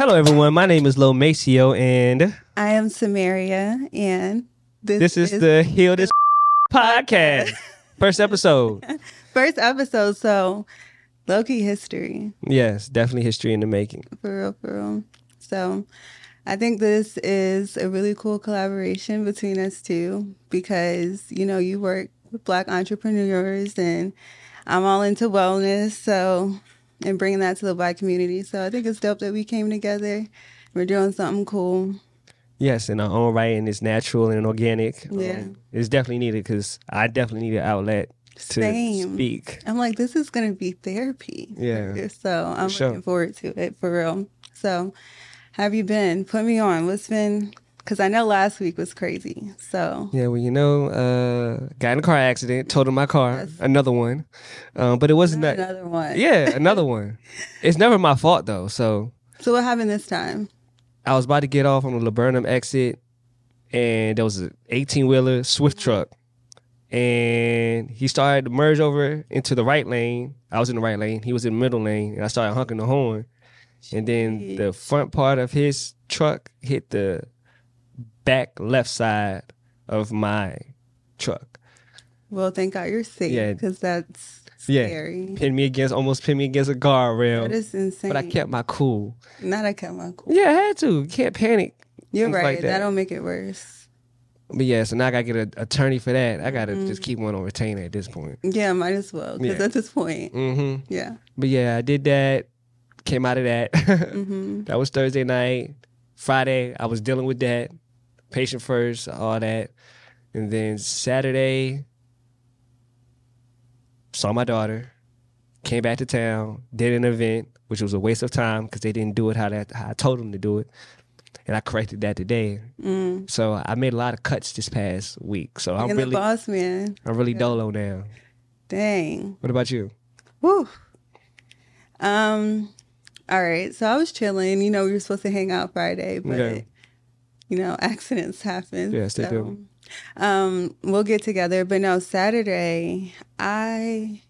Hello, everyone. My name is Lowe Maceo, and I am Samaria, and this, this is, the Heal This podcast. First episode. first episode. So, low key history Yes, definitely history in the making. for real, for real. So, I think this is a really cool collaboration between us two because you know you work with Black entrepreneurs, and I'm all into wellness. So, and bringing that to the Black community. So, I think it's dope that we came together. We're doing something cool. Yes, in our own right, and it's natural and organic. Yeah. Um, it's definitely needed because I definitely need an outlet to Same. speak. I'm like, this is gonna be therapy. Yeah. So I'm sure. looking forward to it for real. So, have you been? Put me on. What's been? Because I know last week was crazy. So Yeah, well, you know, uh, got in a car accident, totaled my car, another one, um, but it wasn't that. another one. Yeah, another one. It's never my fault though. So So what happened this time? I was about to get off on the Laburnum exit, and there was an 18 wheeler Swift truck. And he started to merge over into the right lane. I was in the right lane. He was in the middle lane, and I started honking the horn. And then the front part of his truck hit the back left side of my truck. Well, thank God you're safe. Yeah. Because that's Yeah. scary. Pinned me against, almost pinned me against a guardrail. That is insane. But I kept my cool. Not I kept my cool. Yeah, I had to. You can't panic. You're right. like that. that. don't make it worse. But yeah, so now I gotta get an attorney for that. I gotta Mm-hmm. just keep one on retainer at this point. Yeah, might as well. Because Yeah. at this point, Mm-hmm. yeah. But yeah, I did that. Came out of that. Mm-hmm. That was Thursday night. Friday, I was dealing with that. Patient first, all that. And then Saturday, saw my daughter. Came back to town. Did an event, which was a waste of time because they didn't do it how, that, how I told them to do it. And I corrected that today. Mm. So I made a lot of cuts this past week. So I'm really, boss man. I'm really dolo now. Dang. What about you? Woo. Um. All right. So I was chilling. You know, we were supposed to hang out Friday, but Okay. You know, accidents happen. Yes, they so, do. Um, we'll get together. But no, Saturday, I.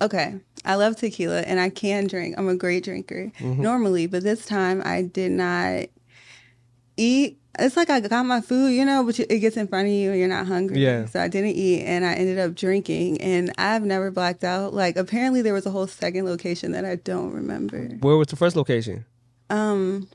Okay, I love tequila and I can drink. I'm a great drinker Mm-hmm. normally, but this time I did not eat. It's like I got my food, you know, but it gets in front of you and you're not hungry. Yeah. So I didn't eat and I ended up drinking and I've never blacked out. Like apparently there was a whole second location that I don't remember. Where was the first location? Um,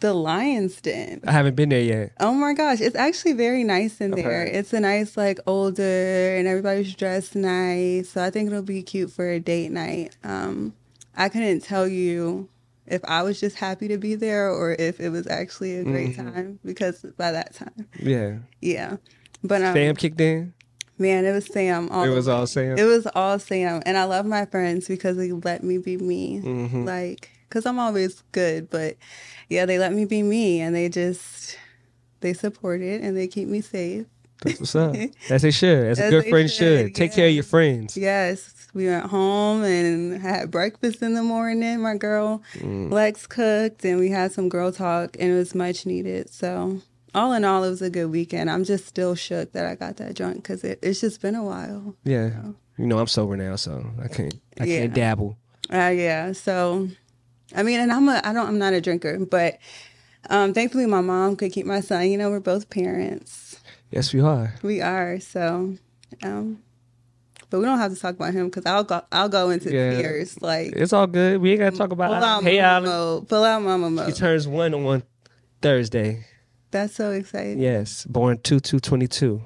the Lion's Den. I haven't been there yet. Oh my gosh, it's actually very nice in Okay. there. It's a nice like older and everybody's dressed nice. So I think it'll be cute for a date night. Um I couldn't tell you if I was just happy to be there or if it was actually a great Mm-hmm. time because by that time. Yeah. Yeah. But um, Fam kicked in. man, it was Sam all It was all Sam? It was all Sam and I love my friends because they let me be me. Mm-hmm. Like cuz I'm always good, but yeah, they let me be me and they just they support it and they keep me safe. That's what's up. As they should. As, a good friend should, should. Take care of your friends. Yes, we went home and had breakfast in the morning. My girl Mm. Lex cooked and we had some girl talk and it was much needed. So, all in all, it was a good weekend. I'm just still shook that I got that drunk because it, it's just been a while. Yeah. You know I'm sober now, so I can't. I can't Yeah. dabble. Uh, yeah. So, I mean, and I'm a, I don't, I'm not a drinker, but um, thankfully my mom could keep my son. You know, we're both parents. Yes, we are. We are. So, um, but we don't have to talk about him because I'll go, I'll go into Yeah. tears. Like, It's all good. We ain't gotta talk pull about out Hey mama mode. Pull out mama He mode. turns one on Thursday. That's so exciting. Yes. Born two two twenty two.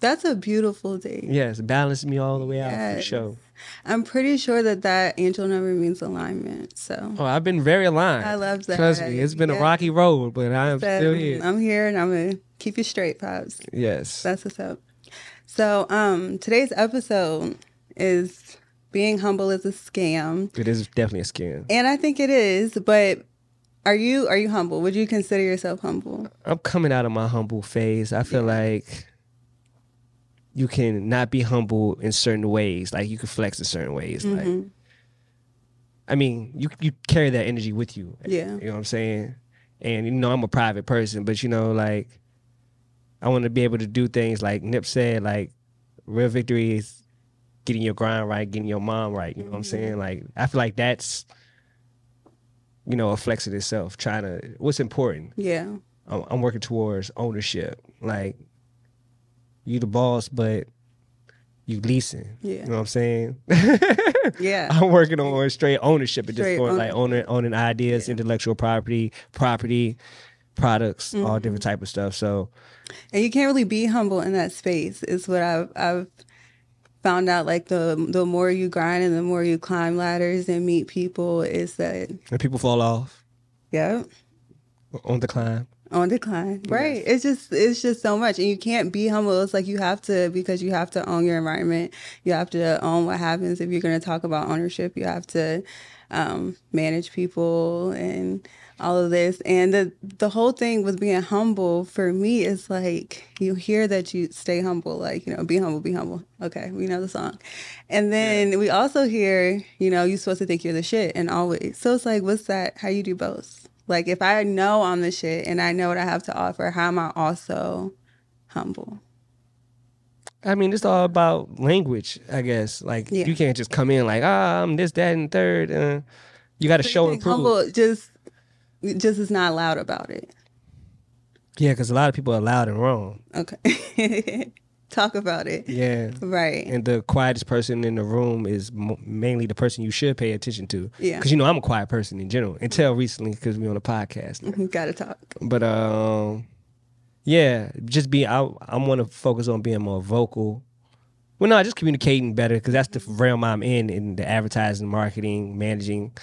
That's a beautiful day. Yes. Balanced me all the way out for sure. I'm pretty sure that that angel number means alignment. So Oh, I've been very aligned. I love that. Trust me, it's been a rocky road, but I am still here. I'm here and I'm gonna keep you straight, pops. yes. That's what's up. So um today's episode is being humble is a scam. It is definitely a scam. And I think it is, but are you are you humble? Would you consider yourself humble? I'm coming out of my humble phase. I feel like you can not be humble in certain ways. Like you can flex in certain ways. Like Mhm. I mean, you you carry that energy with you. Yeah. You know what I'm saying? And you know, I'm a private person, but you know, like I want to be able to do things like Nip said, like real victory is getting your grind right, getting your mom right. You know what I'm saying? Like I feel like that's you know, a flex it itself. Trying to what's important. Yeah. I'm, I'm working towards ownership. Like you the boss, but you leasing. Yeah. You know what I'm saying? Yeah. I'm working on straight ownership at this Straight point, like owning owning ideas, intellectual property, property, products, Mm-hmm. all different type of stuff. So And you can't really be humble in that space. Is what I've I've found out. Like the the more you grind and the more you climb ladders and meet people, is that when people fall off yeah on the climb. On decline. Right. It's just it's just so much, and you can't be humble. It's like you have to because you have to own your environment. You have to own what happens if you're going to talk about ownership. You have to um, manage people and all of this. And the the whole thing with being humble for me is like you hear that you stay humble, like you know, be humble, be humble. Okay, we know the song, and then we also hear you know you're supposed to think you're the shit and always. So it's like, what's that? How you do both? Like if I know I'm the shit and I know what I have to offer, how am I also humble? I mean, it's all about language, I guess. Like Yeah. you can't just come in like, ah, I'm this, that, and third. Uh, you got to show and prove. Humble just just is not loud about it. Yeah, because a lot of people are loud and wrong. Okay. Talk about it. Yeah. Right. And the quietest person in the room is mo- mainly the person you should pay attention to. Yeah. Because you know I'm a quiet person in general. Until recently, because we're on a podcast. You gotta talk. But um, yeah, just be. I I want to focus on being more vocal. Well, no, just communicating better because that's the realm I'm in in the advertising, marketing, managing.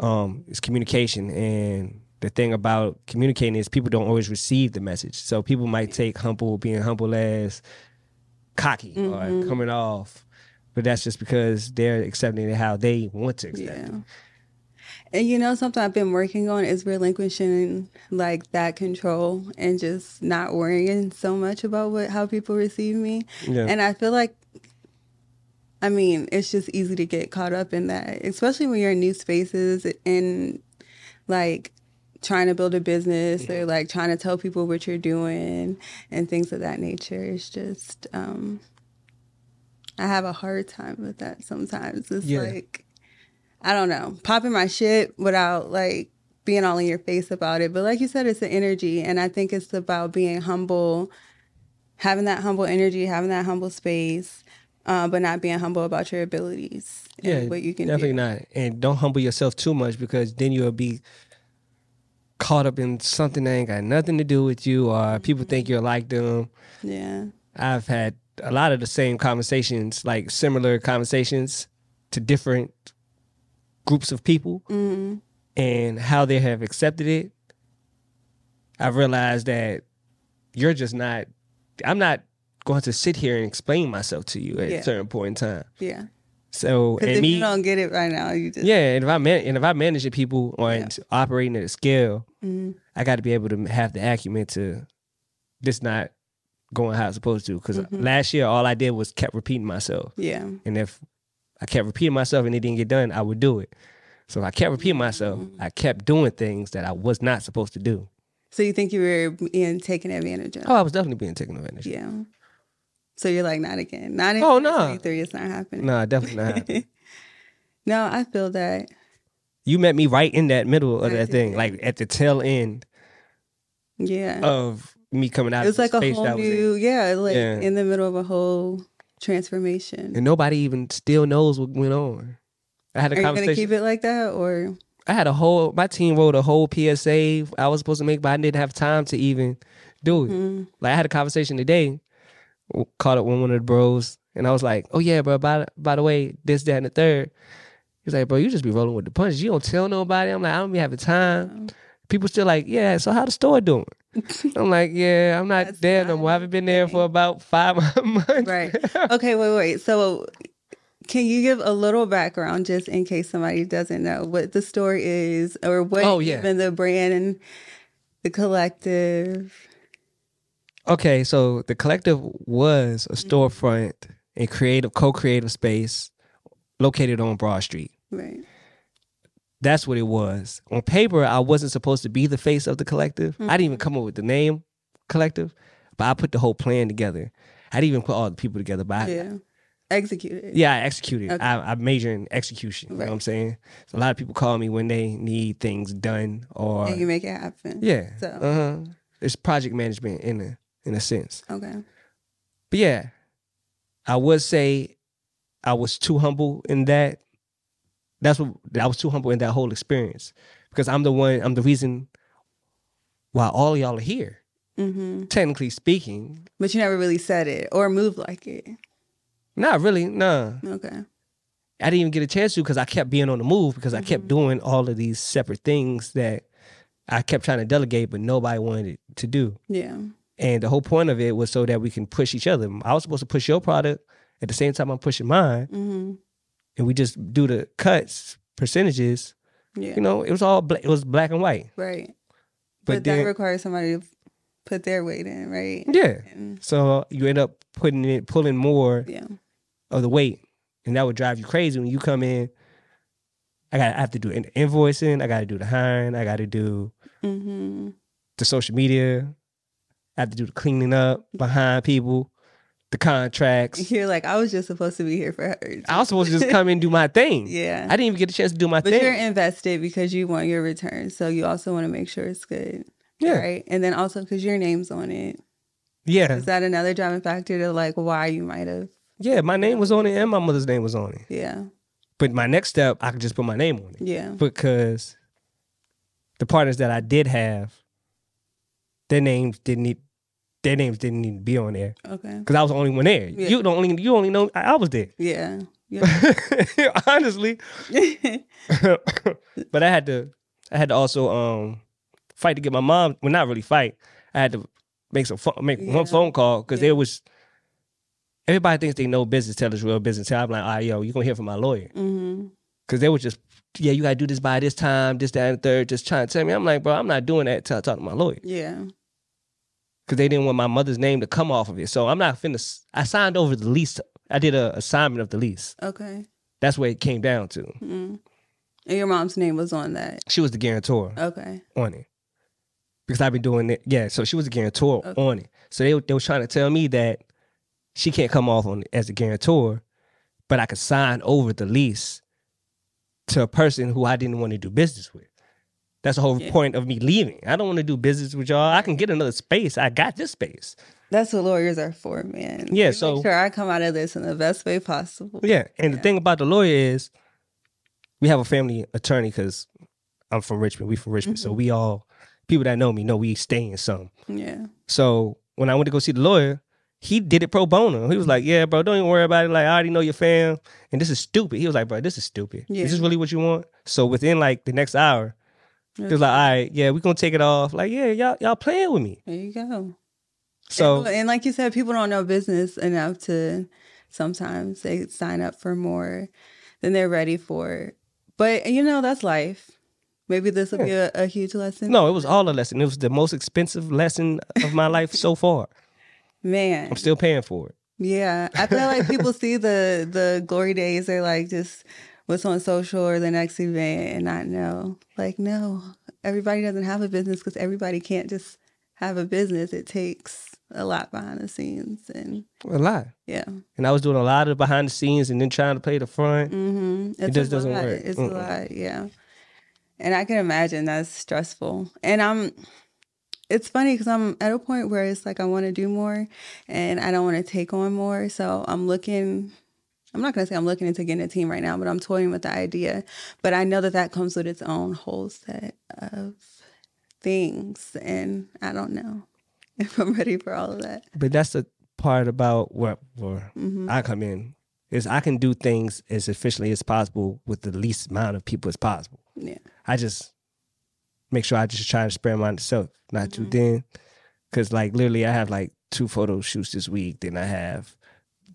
Um, it's communication, and the thing about communicating is people don't always receive the message. So people might take humble, being humble as cocky or mm-hmm. coming off, but that's just because they're accepting it how they want to accept Yeah. it. And you know something I've been working on is relinquishing like that control and just not worrying so much about what how people receive me. Yeah. And I feel like I mean, it's just easy to get caught up in that, especially when you're in new spaces and like trying to build a business or like trying to tell people what you're doing and things of that nature. It's just um I have a hard time with that sometimes. It's Yeah. like I don't know, popping my shit without like being all in your face about it. But like you said, it's an energy. And I think it's about being humble, having that humble energy, having that humble space, uh, but not being humble about your abilities yeah, and what you can definitely do. not. And don't humble yourself too much because then you'll be caught up in something that ain't got nothing to do with you, or people think you're like them. Yeah. I've had a lot of the same conversations, like similar conversations to different groups of people, hmm and how they have accepted it. I've realized that you're just not. I'm not going to sit here and explain myself to you at Yeah. a certain point in time. Yeah. So and if me, you don't get it right now, you just yeah, and if I man, and if I manage it, people or Yeah. operating at a scale, Mhm. I got to be able to have the acumen to this not going how it's supposed to. Because Mm-hmm. last year, all I did was kept repeating myself, yeah. and if I kept repeating myself and it didn't get done, I would do it. So if I kept repeating myself, Mm-hmm. I kept doing things that I was not supposed to do. So you think you were being taken advantage of? Oh, I was definitely being taken advantage. of. So you're like, not again. Not in Oh, no. 2023, It's not happening. Nah, definitely not. happening. No, I feel that. you met me right in that middle of I that thing, like at the tail end Yeah. of me coming out. it was like a whole that I was in. new, yeah, like Yeah. in the middle of a whole transformation. and nobody even still knows what went on. I had a Are you gonna keep it like that, or I had a whole. My team wrote a whole PSA I was supposed to make, but I didn't have time to even do it. Mm, Like I had a conversation today, caught up with one of the bros, and I was like, "Oh yeah, bro. By by the way, this, that, and the third. He's like, "Bro, you just be rolling with the punches. You don't tell nobody." I'm like, "I don't be having time." Oh. People still like, "Yeah, so how the store doing?" I'm like, "Yeah, I'm not That's there no more. I haven't been there for about five months." right? okay, wait, wait. So, can you give a little background, just in case somebody doesn't know what the store is, or what Oh, yeah. even the brand and the collective? Okay, so the collective was a storefront and creative co-creative space located on Broad Street. Right. That's what it was. On paper, I wasn't supposed to be the face of the collective. I didn't even come up with the name collective, but I put the whole plan together. I didn't even put all the people together. But I, Yeah. Executed. Yeah, I executed. Okay. I, I major in execution. You know what I'm saying? So a lot of people call me when they need things done or And you make it happen. yeah. So Uh-huh. It's project management in a in a sense. okay. But yeah, I would say I was too humble in that. That's what I was too humble in that whole experience because I'm the one. I'm the reason why all of y'all are here. hmm Technically speaking, But you never really said it or moved like it. not really. Nah, Okay. I didn't even get a chance to because I kept being on the move because I kept doing all of these separate things that I kept trying to delegate, but nobody wanted to do. Yeah. And the whole point of it was so that we can push each other. I was supposed to push your product at the same time I'm pushing mine, hmm and we just do the cuts percentages. Yeah. You know, it was all bla- it was black and white. right. But, But, then, that requires somebody to put their weight in, right? yeah, And- so you end up putting it, pulling more yeah. of the weight, and that would drive you crazy when you come in. I got I have to do in- invoicing. I got to do the hiring. I got to do hmm the social media. I have to do the cleaning up behind people, the contracts. You're like, I was just supposed to be here for her. I was supposed to just come in and do my thing. Yeah. I didn't even get a chance to do my But thing. you're invested because you want your return. So you also want to make sure it's good. yeah, Right. And then also because your name's on it. yeah, Is that another driving factor to like why you might have? yeah. My name was on it, and my mother's name was on it. Yeah. But my next step, I could just put my name on it Yeah. because the partners that I did have, their names didn't need, their names didn't need to be on there Okay. because I was the only one there. Yeah. You the only, you only know I, I was there. Yeah. Yeah. Honestly, but I had to, I had to also um fight to get my mom. Well, not really fight. I had to make some phone, make Yeah. one phone call because Yeah. there was. Everybody thinks they know business, tell us real business. I'm like, all right, yo, you gonna hear from my lawyer because they were just, yeah, you gotta do this by this time, this, that, and the third, just trying to tell me. I'm like, bro, I'm not doing that until I talk to my lawyer Yeah. Because they didn't want my mother's name to come off of it. So I'm not finna. I signed over the lease. I did a assignment of the lease. Okay. That's what it came down to. mm And your mom's name was on that. She was the guarantor. Okay. on it because I've been doing it. Yeah, so she was a guarantor Okay. on it. So they they was trying to tell me that she can't come off on as a guarantor, but I could sign over the lease to a person who I didn't want to do business with. That's the whole Yeah. point of me leaving. I don't want to do business with y'all. I can get another space. I got this space. That's what lawyers are for, man. Yeah, You so- make sure I come out of this in the best way possible. Yeah, and the thing about the lawyer is, we have a family attorney because I'm from Richmond. We from Richmond, so Mhm. we all people that know me know we stay in some. Yeah. So when I went to go see the lawyer, he did it pro bono. He was like, "Yeah, bro, don't even worry about it. Like, I already know your fam, and this is stupid." He was like, "Bro, this is stupid. Yeah. Is this really what you want?" So within like the next hour, was like, "All right, yeah, we're gonna take it off." Like, yeah, y'all y'all playing with me. There you go. So and, and like you said, people don't know business enough to sometimes they sign up for more than they're ready for. But you know, that's life. Maybe this will be a, a huge lesson. no, it was all a lesson. It was the most expensive lesson of my life so far. Man. I'm still paying for it. Yeah. I feel like people see the the glory days, they're like just what's on social or the next event and not know. Like, no, everybody doesn't have a business because everybody can't just have a business. It takes a lot behind the scenes and A lot. yeah. And I was doing a lot of behind the scenes and then trying to play the front. Mm-hmm. It's just doesn't lot. work. It's Mm-mm. a lot, yeah. And I can imagine that's stressful. And I'm, it's funny because I'm at a point where it's like I want to do more and I don't want to take on more. So I'm looking, I'm not going to say I'm looking into getting a team right now, but I'm toying with the idea. But I know that that comes with its own whole set of things. And I don't know if I'm ready for all of that. But that's the part about where, where hmm I come in is I can do things as efficiently as possible with the least amount of people as possible. Yeah. I just make sure I just try to spare myself, not too Mhm. thin. Cause like literally I have like two photo shoots this week. Then I have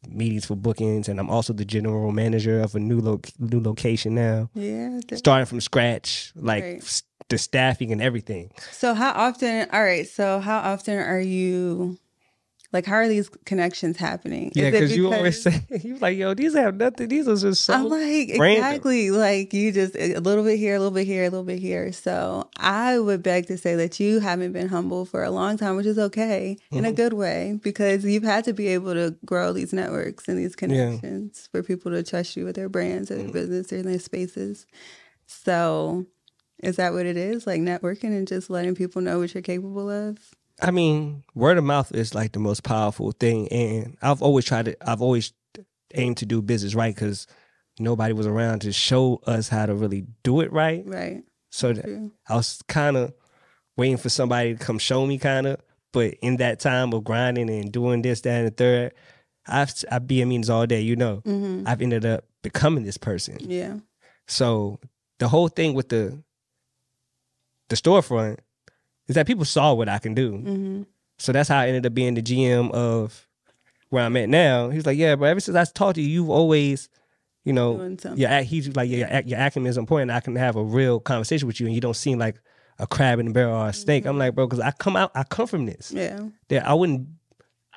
meetings for bookings and I'm also the general manager of a new lo- new location now. Yeah. Starting from scratch, like Right. s- the staffing and everything. So how often? All right. So how often are you like how are these connections happening? Yeah, Is it because you always say you like, yo, these have nothing. These are just so. I'm like random. exactly like you just a little bit here, a little bit here, a little bit here. So I would beg to say that you haven't been humble for a long time, which is okay in a Mhm. good way because you've had to be able to grow these networks and these connections for people to trust you with their brands or their Mhm. business or their spaces. So is that what it is? Like networking and just letting people know what you're capable of? I mean, word of mouth is like the most powerful thing, and I've always tried to. I've always aimed to do business right because nobody was around to show us how to really do it right. Right. So True. I was kind of waiting for somebody to come show me, kind of. But in that time of grinding and doing this, that, and the third, I've I be in meetings all day. You know, hmm I've ended up becoming this person. Yeah. So the whole thing with the the storefront is that people saw what I can do. hmm So that's how I ended up being the GM of where I'm at now. He's like, yeah, but ever since I talked to you, you've always, you know, your he's like, yeah, your, your acumen is important. I can have a real conversation with you, and you don't seem like a crab in the barrel or a snake. I'm like, bro, because I come out, I come from this. Yeah. That I wouldn't,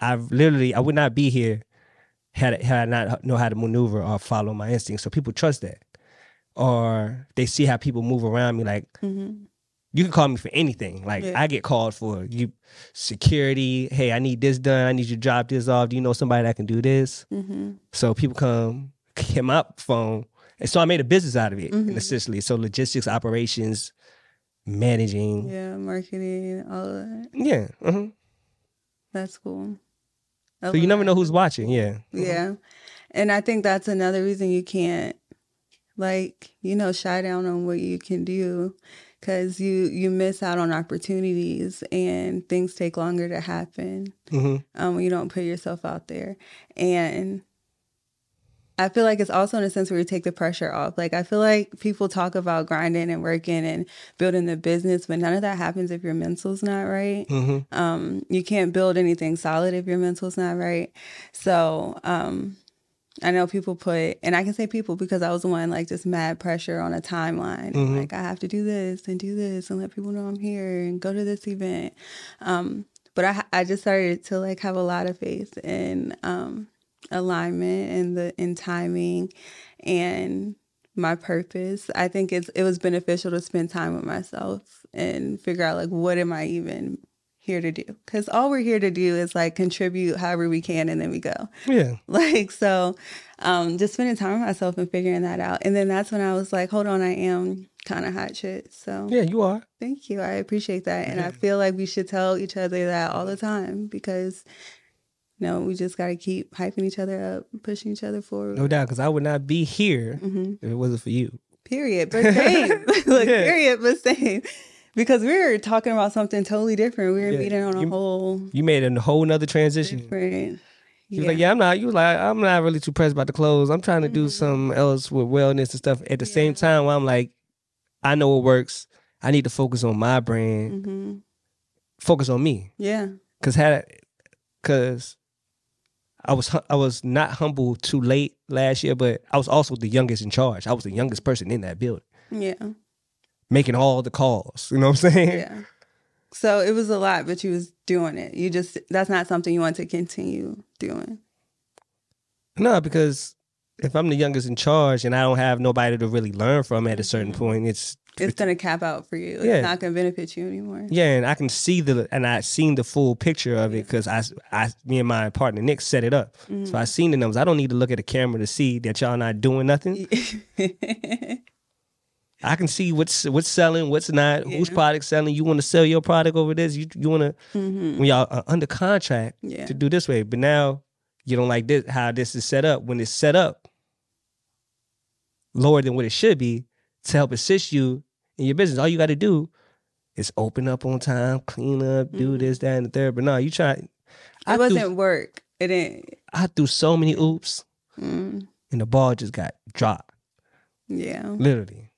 I've literally, I would not be here had had I not know how to maneuver or follow my instincts. So people trust that, or they see how people move around me. Like hmm you can call me for anything. Like Yeah. I get called for you security. Hey, I need this done. I need you to drop this off. Do you know somebody that can do this? hmm So people come hit my phone, and so I made a business out of it, Mhm. essentially. So logistics, operations, managing. Yeah. Marketing, all of that. Yeah. uh That's cool. So you never know who's watching. Yeah. Yeah. And I think that's another reason you can't like, you know, shy down on what you can do cuz you you miss out on opportunities and things take longer to happen hmm um when you don't put yourself out there. And I feel like it's also in a sense where you take the pressure off. Like I feel like people talk about grinding and working and building the business, but none of that happens if your mental's not right. hmm Um, you can't build anything solid if your mental's not right. So, um, I know people put, and I can say people because I was the one like just mad pressure on a timeline. Mhm. Like I have to do this and do this and let people know I'm here and go to this event. Um, but I, I just started to like have a lot of faith in um, alignment and the in timing and my purpose. I think it's it was beneficial to spend time with myself and figure out like what am I even here to do? Because all we're here to do is like contribute however we can, and then we go. Yeah. Like so, um, just spending time with myself and figuring that out. And then that's when I was like, hold on, I am kind of hot shit. So Yeah. You are. thank you, I appreciate that, and I feel like we should tell each other that all the time because. You know, we just got to keep hyping each other up, pushing each other forward. No doubt. Because I would not be here hmm if it wasn't for you. Period. But same. Look, Yeah. period, but same. Because we were talking about something totally different. We were Yeah. meeting on a You- whole You made a whole nother transition. different. He was like, yeah, I'm not. You was like, I'm not really too pressed about the clothes. I'm trying to do Mhm. something else with wellness and stuff. At the same Yeah. time, I'm like, I know it works. I need to focus on my brand. hmm Focus on me. Yeah. Cause had, cause I was I was not humble too late last year, but I was also the youngest in charge. I was the youngest person in that building, Yeah. Making all the calls. You know what I'm saying? Yeah. So it was a lot, but you was doing it. You just that's not something you want to continue doing. No, because if I'm the youngest in charge and I don't have nobody to really learn from at a certain Mhm. point, it's It's gonna cap out for you. Yeah. It's not gonna benefit you anymore. Yeah, and I can see the and I seen the full picture of it because I, I, me and my partner Nick set it up. Mm-hmm. So I seen the numbers. I don't need to look at the camera to see that y'all not doing nothing. I can see what's what's selling, what's not, whose Yeah. product selling. You want to sell your product over this. You you want to hmm when y'all are under contract Yeah. to do this way. But now you don't like this how this is set up. When it's set up lower than what it should be to help assist you in your business, all you got to do is open up on time, clean up, do Mhm. this, that, and the third. But no, you try. I It wasn't threw, work. It didn't. I threw so many oops, Mm, and the ball just got dropped. yeah. Literally.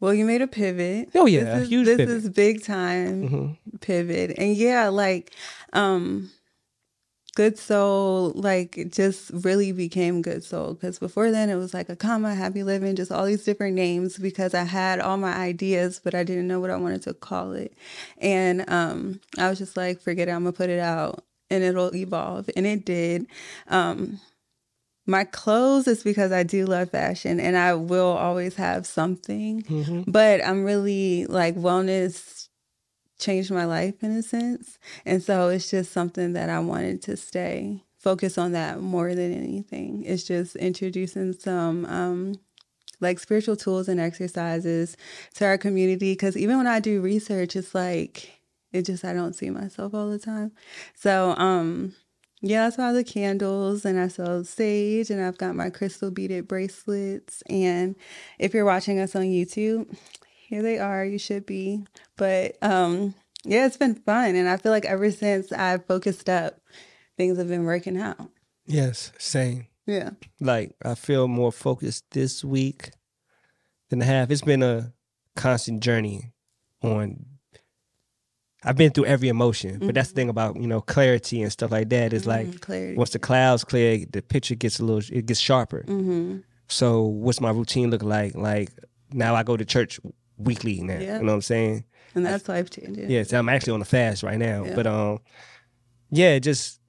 Well, you made a pivot. Oh yeah, this is, huge This pivot. is big time. hmm pivot and yeah like um good soul like it just really became good soul because before then it was like a comma happy living just all these different names because i had all my ideas but i didn't know what i wanted to call it and um i was just like forget it i'm gonna put it out and it'll evolve. And it did. Um, my clothes is because I do love fashion and I will always have something. Mm-hmm. But I'm really like wellness changed my life in a sense. And so it's just something that I wanted to stay focus on that more than anything. It's just introducing some um like spiritual tools and exercises to our community because even when I do research it's like it just I don't see myself all the time. So um yeah, that's why the candles and I sell sage and I've got my crystal beaded bracelets. And if you're watching us on YouTube, here they are. You should be. But um yeah, it's been fun. And I feel like ever since I focused up, things have been working out. Yes, same. Yeah. Like I feel more focused this week than I have. It's been a constant journey on I've been through every emotion, but that's the thing about you know clarity and stuff like that. Is like Mhm, clarity. once the clouds clear, the picture gets a little, it gets sharper. Mm-hmm. So what's my routine look like? Like now I go to church weekly now. Yeah. You know what I'm saying? And that's life changing. Yes, I'm actually on a fast right now. Yeah. But um, yeah, just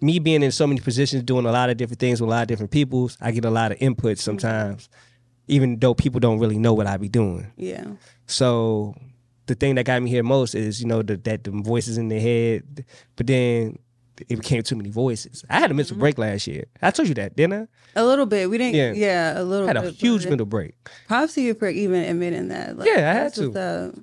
me being in so many positions, doing a lot of different things with a lot of different people, I get a lot of input sometimes, even though people don't really know what I be doing. Yeah. So the thing that got me here most is you know the, that the voices in the head, but then it became too many voices. I had a Mm-hmm. mental break last year. I told you that, didn't I? A little bit. We didn't. Yeah. Yeah. a little I had a huge mental break. Props to you for even admitting that. Like, Yeah, I had to. up.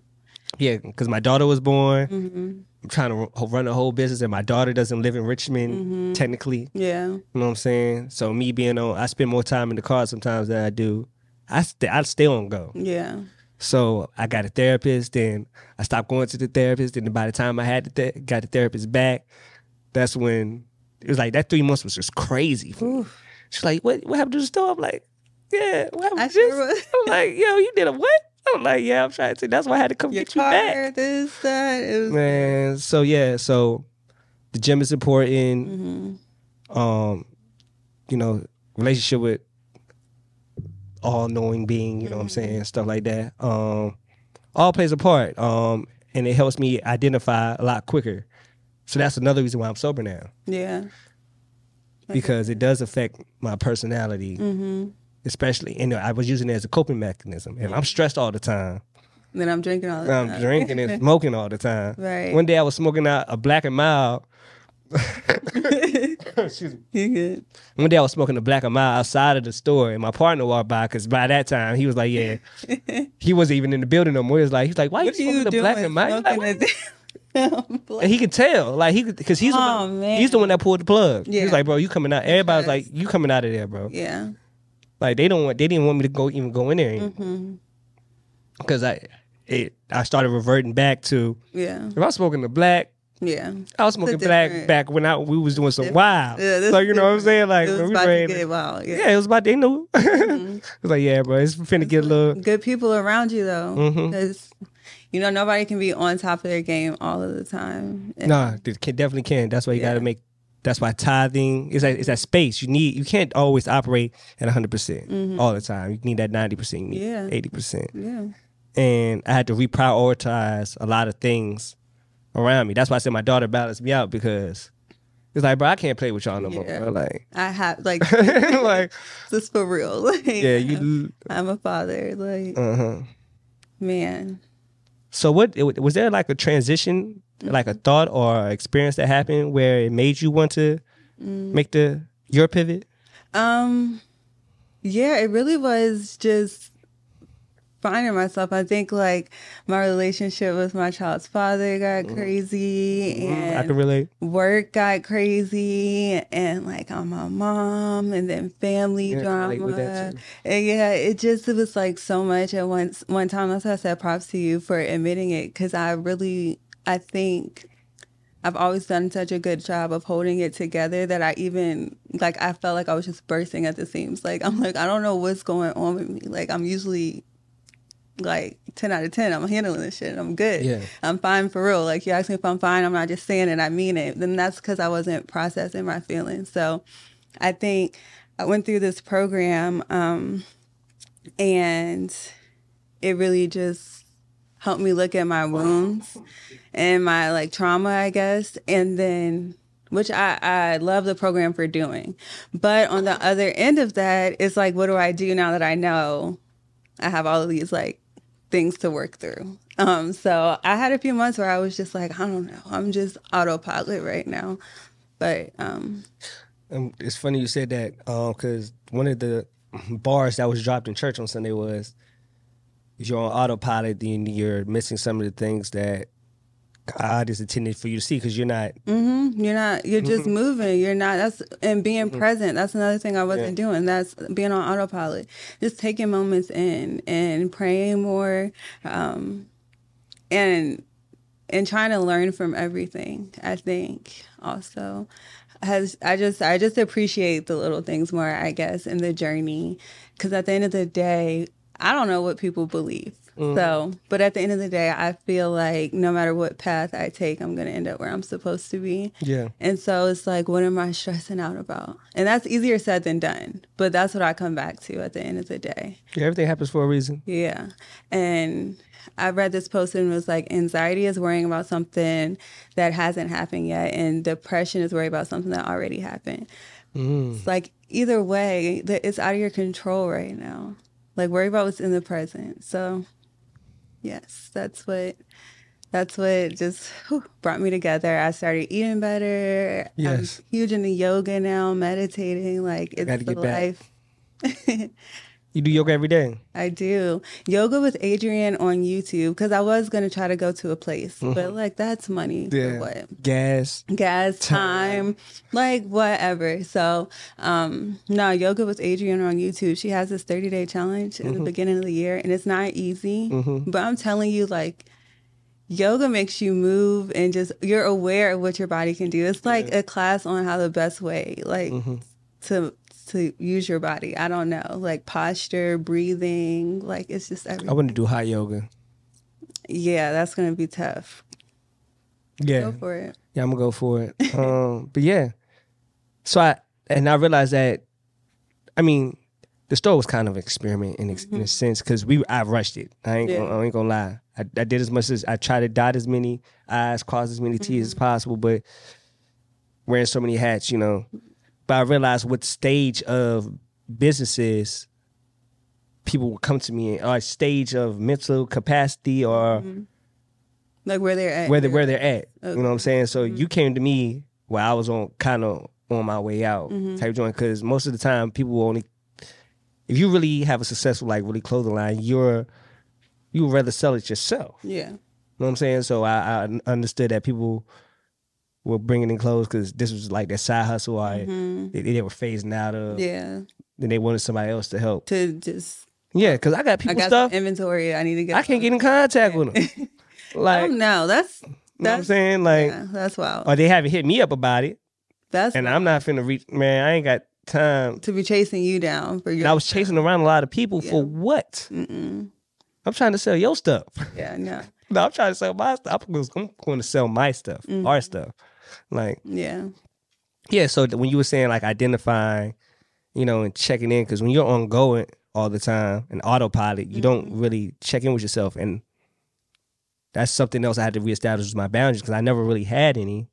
Yeah, because my daughter was born. Mhm. I'm trying to run a whole business, and my daughter doesn't live in Richmond Mm-hmm. technically. Yeah. You know what I'm saying? So me being on, I spend more time in the car sometimes than I do. I st- I stay on go. Yeah. So I got a therapist, then I stopped going to the therapist. Then by the time I had the th- got the therapist back, that's when it was like that three months was just crazy. She's like, "What? What happened to the store?" I'm like, "Yeah, what happened I to this?" sure was. I'm like, "Yo, you did a what?" I'm like, "Yeah, I'm trying to." That's why I had to come Your get you back. this, that. It was. Man, so yeah, so the gym is important. Mm-hmm. Um, you know, relationship with all knowing being, you know what I'm saying, stuff like that. Um, all plays a part. Um, and it helps me identify a lot quicker. So that's another reason why I'm sober now. Yeah. Because it does affect my personality, Mm-hmm. especially and I was using it as a coping mechanism. And I'm stressed all the time. Then I'm drinking all the time. I'm drinking and smoking all the time. Right. One day I was smoking out a black and mild. Excuse me. You good? One day I was smoking a black and mild outside of the store, and my partner walked by because by that time he was like, "Yeah, he wasn't even in the building no more." He was like, "He's like, why What you are you smoking the black and mild?" He's like, smoking "What?" a damn and he could tell, like he because he's the Oh, one, man. he's the one that pulled the plug. He Yeah. was like, "Bro, you coming out?" Everybody's like, "You coming out of there, bro?" Yeah. Like they don't want, they didn't want me to go even go in there Mm-hmm. because I it I started reverting back to Yeah. if I was smoking the black. Yeah. I was smoking black back when I we was doing some Different. wild. Yeah, this so you know what I'm saying? Like it was we about to get wild. Yeah. yeah, it was about they knew. Mhm. it was like, yeah, bro, it's finna get a little. Good people around you though, because you know nobody can be on top of their game all of the time. And- Nah, they can, definitely can. That's why you got to make. That's why tithing is that it's that space you need. You can't always operate at 100 percent all the time. You need that 90 percent. Mm-hmm. Yeah. 80 percent. Yeah. And I had to reprioritize a lot of things around me. That's why I said my daughter balanced me out because it's like, bro, I can't play with y'all no more. Yeah. Like, I have like like, this for real. Like, yeah, you. I'm a father. Like, Uh huh. man. So what was there like a transition, like a thought or experience that happened where it made you want to Mm. make the your pivot? Um, yeah, it really was just finding myself. I think like my relationship with my child's father got crazy, Mm, I and can relate. work got crazy, and like I'm my mom, and then family Yeah, drama. relate with that, too. And yeah, it just it was like so much at once. One time, that's why I said props to you for admitting it, because I really, I think. I've always done such a good job of holding it together that I even like I felt like I was just bursting at the seams. Like I'm like I don't know what's going on with me. Like I'm usually like 10 out of 10. I'm handling this shit. I'm good. Yeah. I'm fine for real. Like you ask me if I'm fine, I'm not just saying it. I mean it. Then that's because I wasn't processing my feelings. So I think I went through this program um, and it really just helped me look at my wounds and my like trauma, I guess. And then which I, I love the program for doing. But on the other end of that, it's like, what do I do now that I know I have all of these like things to work through? Um, so I had a few months where I was just like, I don't know, I'm just autopilot right now. But um, Um, it's funny you said that because one of the bars that was dropped in church on Sunday was, you're on autopilot, then you're missing some of the things that God is intended for you to see because you're not. mhm, you're not, you're just Mm-hmm. moving. You're not, that's, and being present. That's another thing I wasn't doing. That's being on autopilot. Just taking moments in and praying more. Um, and, and trying to learn from everything, I think also has I just I just appreciate the little things more, I guess, in the journey cuz at the end of the day, I don't know what people believe. Mm-hmm. So, but at the end of the day, I feel like no matter what path I take, I'm going to end up where I'm supposed to be. Yeah. And so it's like, what am I stressing out about? And that's easier said than done. But that's what I come back to at the end of the day. Yeah, everything happens for a reason. Yeah. And I read this post and it was like anxiety is worrying about something that hasn't happened yet, and depression is worrying about something that already happened. Mm. It's like either way, it's out of your control right now. Like worry about what's in the present. So, yes, that's what that's what just whew, brought me together. I started eating better. Yes. I'm huge into yoga now, meditating. Like it's the life. You do yoga every day. I do yoga with Adriene on YouTube because I was gonna try to go to a place, but mm-hmm. like that's money for what Gas. gas time, like whatever. So, um, no yoga with Adriene on YouTube. She has this thirty day challenge in the mm-hmm. beginning of the year, and it's not easy. Mm-hmm. But I'm telling you, like. Yoga makes you move and just you're aware of what your body can do. It's like a class on how the best way, like to to use your body. I don't know, like posture, breathing, like it's just everything. I want to do hot yoga. Yeah, that's gonna be tough. Yeah. Go for it. Yeah, I'm gonna go for it. um, but yeah, so I and I realized that, I mean, the store was kind of an experiment in, ex- in a sense because we I rushed it. I ain't Yeah. gonna, I ain't gonna lie. I, I did as much as I tried to dot as many I's, cross as many T's as possible, but wearing so many hats, you know. But I realized what stage of businesses people will come to me or stage of mental capacity or Like where they're at. where they, where they're at. You know what I'm saying? So Mm-hmm. you came to me while I was on kind of on my way out Mm-hmm. type joint because most of the time people will only if you really have a successful like really clothing line, you're you would rather sell it yourself. Yeah. You know what I'm saying? So I, I understood that people were bringing in clothes because this was like their side hustle. Or they, they were phasing out of. Mm-hmm. Yeah. Then they wanted somebody else to help. To just Yeah, because I got I people got stuff. some inventory I need to get. I can't get in contact with them. like, Oh you know no, that's what I'm saying? Like, yeah, that's wild. or they haven't hit me up about it. That's and I'm not finna reach. Man, I ain't got time. to be chasing you down for your. And I was chasing around a lot of people for what? Mm-mm. I'm trying to sell your stuff. Yeah, no. no, I'm trying to sell my stuff. I'm going- I'm going to sell my stuff, Mm-hmm. our stuff. Like, Yeah. yeah. So when you were saying like identifying, you know, and checking in, because when you're ongoing all the time and autopilot, you don't Mm-hmm. really check in with yourself, and that's something else I had to reestablish was my boundaries because I never really had any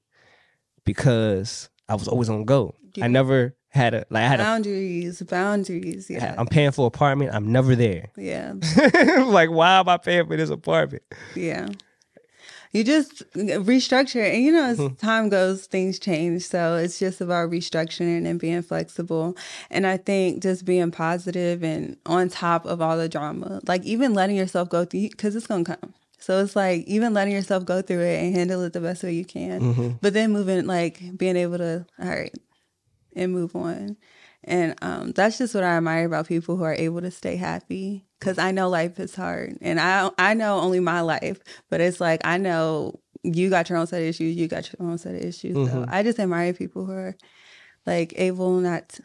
because I was always on go. I never had a like I had a Boundaries, boundaries. Yeah. I'm paying for apartment. I'm never there. Yeah. like, why am I paying for this apartment? Yeah. You just restructure, and you know, Mm-hmm. as time goes, things change. So it's just about restructuring and being flexible. And I think just being positive and on top of all the drama, like even letting yourself go through, because it's gonna come. So it's like even letting yourself go through it and handle it the best way you can. Mm-hmm. But then moving, like being able to, all right, and move on. And um, that's just what I admire about people who are able to stay happy. Cause I know life is hard, and I I know only my life, but it's like I know you got your own set of issues, you got your own set of issues. So I just admire people who are like able not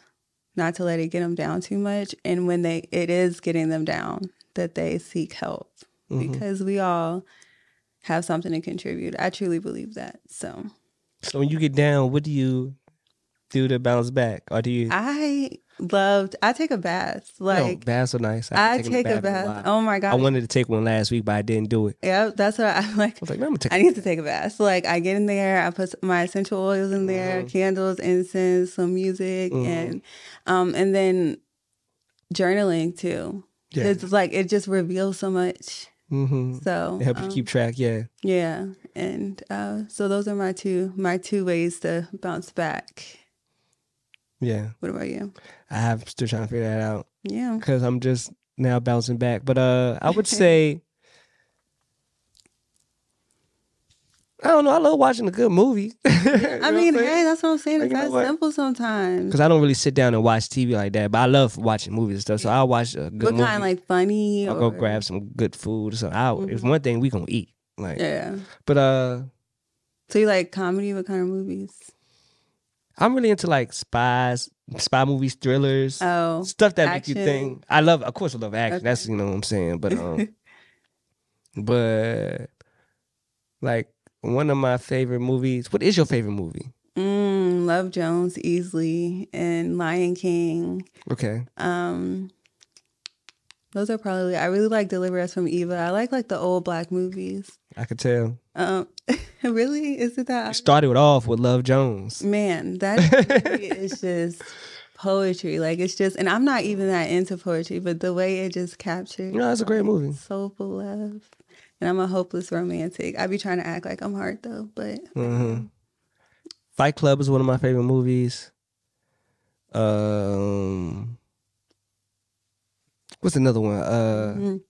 not to let it get them down too much, and when they it is getting them down, that they seek help because we all have something to contribute. I truly believe that. So So when you get down, what do you do to bounce back, or do you? I loved. I take a bath. Like Yo, baths are nice. I taken take a lot. bath. Oh my god! I wanted to take one last week, but I didn't do it. yeah, that's what I like. I was like, man, I'm gonna take. I need to take a bath. So like I get in there, I put my essential oils in there, Mhm. candles, incense, some music, Mhm. and um and then journaling too. yeah. It's like it just reveals so much. Mm-hmm. So It helps you um, keep track. Yeah. yeah, and uh, so those are my two my two ways to bounce back. Yeah. What about you? I have still trying to figure that out Yeah. because I'm just now bouncing back. But uh, I would say. I don't know. I love watching a good movie. I mean, hey, that's what I'm saying. Like, It's that what? simple sometimes. because I don't really sit down and watch TV like that. But I love watching movies and stuff. So I'll watch a good What movie. kind, like funny? I'll go grab some good food. So I, it's Mhm. one thing we gonna eat. Like, Yeah. but uh, So you like comedy? What kind of movies? I'm really into like spies, spy movies, thrillers, Oh, stuff that make you think. I love, of course, I love action. Okay. That's you know what I'm saying. But um, but like one of my favorite movies. What is your favorite movie? mm, Love Jones easily and Lion King. Okay, Um, those are probably. I really like Deliver Us from Eva. I like like the old black movies. I could tell. Um, really, is it You that? started it off with Love Jones. Man, that is just poetry. Like it's just, and I'm not even that into poetry, but the way it just captures. No, it's a great movie. Soulful love, and I'm a hopeless romantic. I be trying to act like I'm hard though, but hmm Fight Club is one of my favorite movies. Um, what's another one? Uh, Mhm.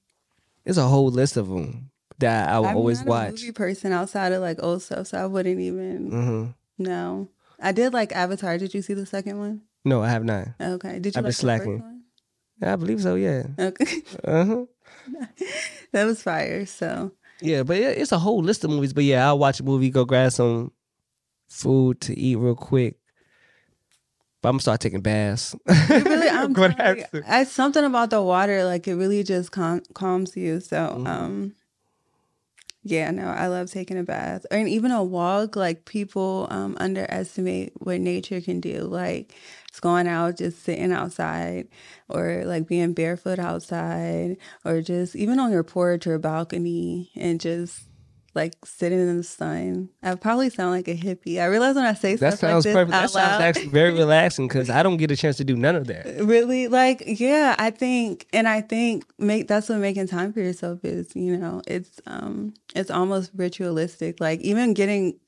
there's a whole list of them that I will I'm always watch. movie person outside of like old stuff, so I wouldn't even hmm know. I did like Avatar. Did you see the second one? No, I have not. Okay. Did you I've been like slacking. first one? I believe so. Yeah. Okay, Uh huh. that was fire. So Yeah, but it- it's a whole list of movies. But yeah, I'll watch a movie, go grab some food to eat real quick. But I'm gonna start taking baths. it really, I'm gonna have to. I, something about the water, like it really just cal- calms you. So, Mhm. um, yeah, no, I love taking a bath and even a walk. Like people um, underestimate what nature can do. Like it's going out, just sitting outside, or like being barefoot outside, or just even on your porch or balcony and just like sitting in the sun. I probably sound like a hippie. I realize when I say That stuff sounds like this perfect. That sounds actually very relaxing because I don't get a chance to do none of that. really like yeah i think and i think make that's what making time for yourself is you know it's um it's almost ritualistic like even getting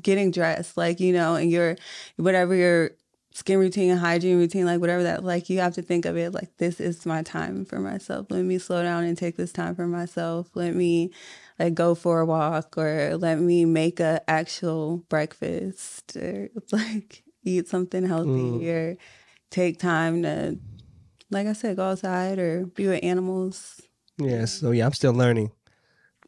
getting dressed like you know and your whatever your skin routine and hygiene routine like whatever that like you have to think of it like this is my time for myself let me slow down and take this time for myself let me like go for a walk or let me make a actual breakfast or like eat something healthy Mm. or take time to like i said go outside or be with animals Yeah. So yeah, I'm still learning.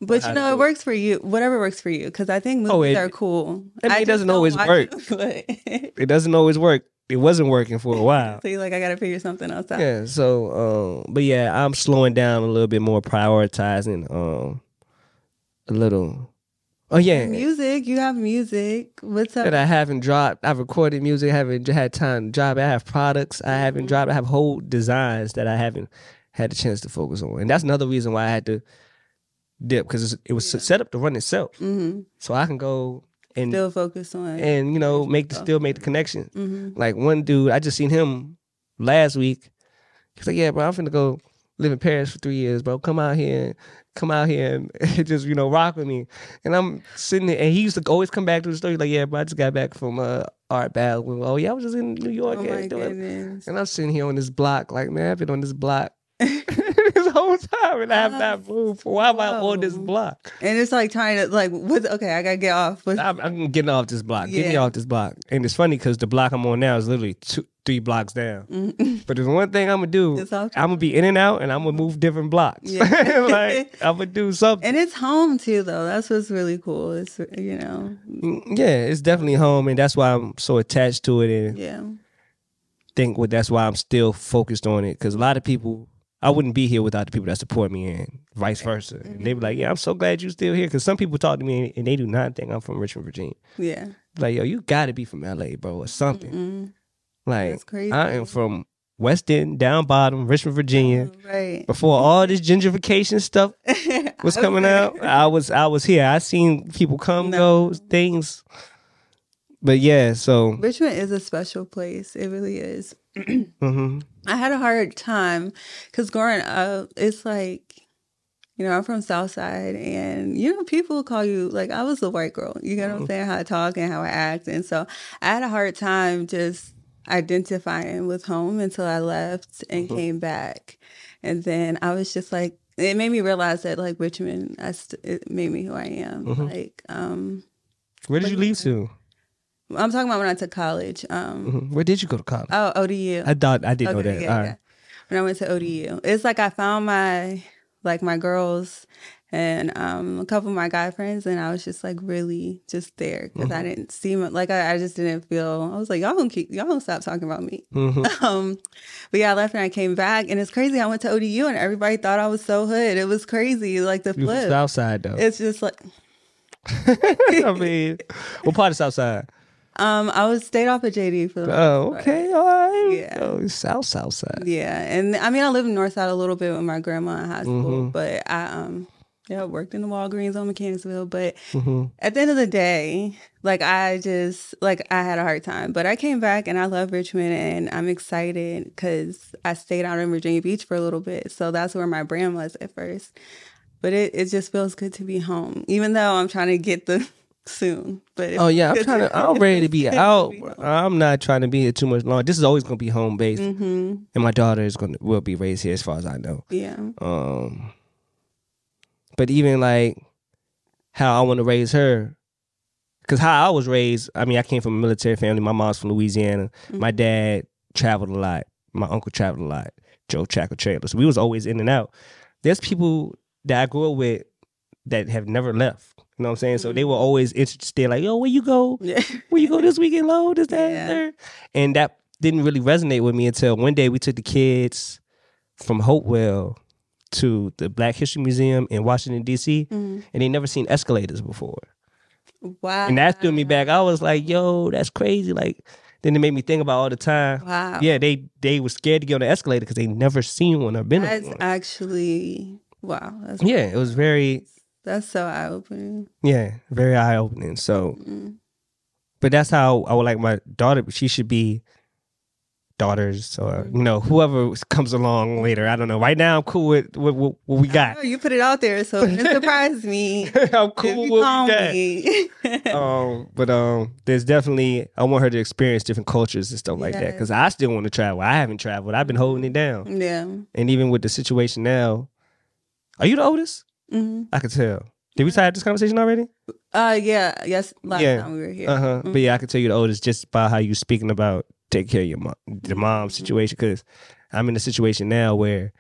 but you know it works for you whatever works for you because i think movies Oh, it- are cool I mean, it doesn't always work. it, It doesn't always work. It wasn't working for a while. so you're like i gotta figure something else out Yeah. So, um, but yeah, I'm slowing down a little bit more, prioritizing um a little. Oh yeah, music you have music what's up that I haven't dropped. I've recorded music, I haven't had time to drop. I have products I haven't Mhm. dropped. I have whole designs that I haven't had the chance to focus on, and that's another reason why I had to dip because it was Yeah. set up to run itself, hmm so I can go and still focus on and you know make the still make the connection. hmm Like one dude, I just seen him last week. He's like, "Yeah, bro, I'm finna go live in Paris for three years, bro. Come out here, come out here, and just you know rock with me." And I'm sitting there, and he used to always come back to the story like, "Yeah, bro, I just got back from uh, art battle. Oh yeah, I was just in New York, oh yeah, my doing-" goodness And I'm sitting here on this block, like, man, I've been on this block whole time, and I have not moved. Why am I on this block? and it's like trying to like what's okay i gotta get off What's- I'm, I'm getting off this block. Get me Yeah. off this block. And it's funny because the block I'm on now is literally two, three blocks down. Mhm. But there's one thing I'm gonna do. It's all I'm gonna be in and out, and I'm gonna move different blocks. Yeah. like I'm gonna do something. and it's home too though that's what's really cool it's you know Mm, yeah, it's definitely home, and that's why I'm so attached to it, and yeah think well, that's why I'm still focused on it. Because a lot of people, I wouldn't be here without the people that support me, and vice versa. And they be mm-hmm. like, "Yeah, I'm so glad you're still here." Because some people talk to me, and they do not think I'm from Richmond, Virginia. yeah Like, yo, you got to be from LA, bro, or something. Mm-mm. Like. I am from West End, down bottom, Richmond, Virginia. Oh, right. Before all this gentrification stuff was coming there. out, I was I was here. I seen people come, No. go, things. But yeah, so Richmond is a special place. It really is. Mhm. I had a hard time because growing up, it's like, you know, I'm from Southside, and you know, people call you like I was a white girl. You get what I'm saying? How I talk and how I act, and so I had a hard time just identifying with home until I left and came back, and then I was just like, it made me realize that like Richmond, I st- it made me who I am. Like, um, where did you leave to? I'm talking about when I took college. Um, Mhm. Where did you go to college? oh, ODU. I thought I didn't know that. yeah, All yeah. When I went to ODU, it's like I found my like my girls and um, a couple of my guy friends, and I was just like really just there because Mm-hmm. I didn't see my, like I, I just didn't feel. I was like y'all don't keep y'all don't stop talking about me. Mhm. Um, but yeah, I left and I came back, and it's crazy. I went to ODU, and everybody thought I was so hood. It was crazy, like the flip. Southside though. It's just like I mean, what part of Southside? Um, I was stayed off of JD for the Oh, okay, all right. Yeah. Oh, South Southside. Yeah, and I mean, I lived in Northside a little bit with my grandma in high school, Mhm. but I um yeah worked in the Walgreens on Mechanicsville. But hmm at the end of the day, like I just like I had a hard time, but I came back and I love Richmond and I'm excited because I stayed out in Virginia Beach for a little bit, so that's where my brand was at first. But it it just feels good to be home, even though I'm trying to get the soon. But Oh yeah, I'm trying to. I'm ready to be out. be. I'm not trying to be here too much longer. This is always gonna be home based, Mhm. and my daughter is gonna will be raised here, as far as I know. Yeah. Um, but even like how I want to raise her, because how I was raised. I mean, I came from a military family. My mom's from Louisiana. My dad traveled a lot. My uncle traveled a lot. Joe Tracker trailer. So we was always in and out. There's people that I grew up with that have never left. You know what I'm saying? So they were always interested, like, yo, where you go? Yeah. Where you go this weekend, Lowe? This, that, and Yeah. third. And that didn't really resonate with me until one day we took the kids from Hopewell to the Black History Museum in Washington, D.C., Mhm. and they never seen escalators before. Wow. And that threw me back. I was like, yo, that's crazy. Like, then it made me think about all the time. Wow. Yeah, they they were scared to get on the escalator because they never seen one or been on That's one. actually wow. That's Yeah, it was very that's so eye opening. yeah, very eye opening. So, Mm. but that's how I would like my daughter. She should be daughters or you know whoever comes along later. I don't know. Right now, I'm cool with what, we got. You put it out there, so it surprised me. I'm cool with what we got. um, but um, there's definitely I want her to experience different cultures and stuff like that because I still want to travel. I haven't traveled. I've been holding it down, yeah. and even with the situation now, are you the oldest? Hmm I could tell. Did we have this conversation already? Uh yeah. Yes. Last Yeah. time we were here. Uh huh. But yeah, I can tell you the oldest just by how you speaking about take care of your mom, the mom Mm-hmm. situation. Because I'm in a situation now where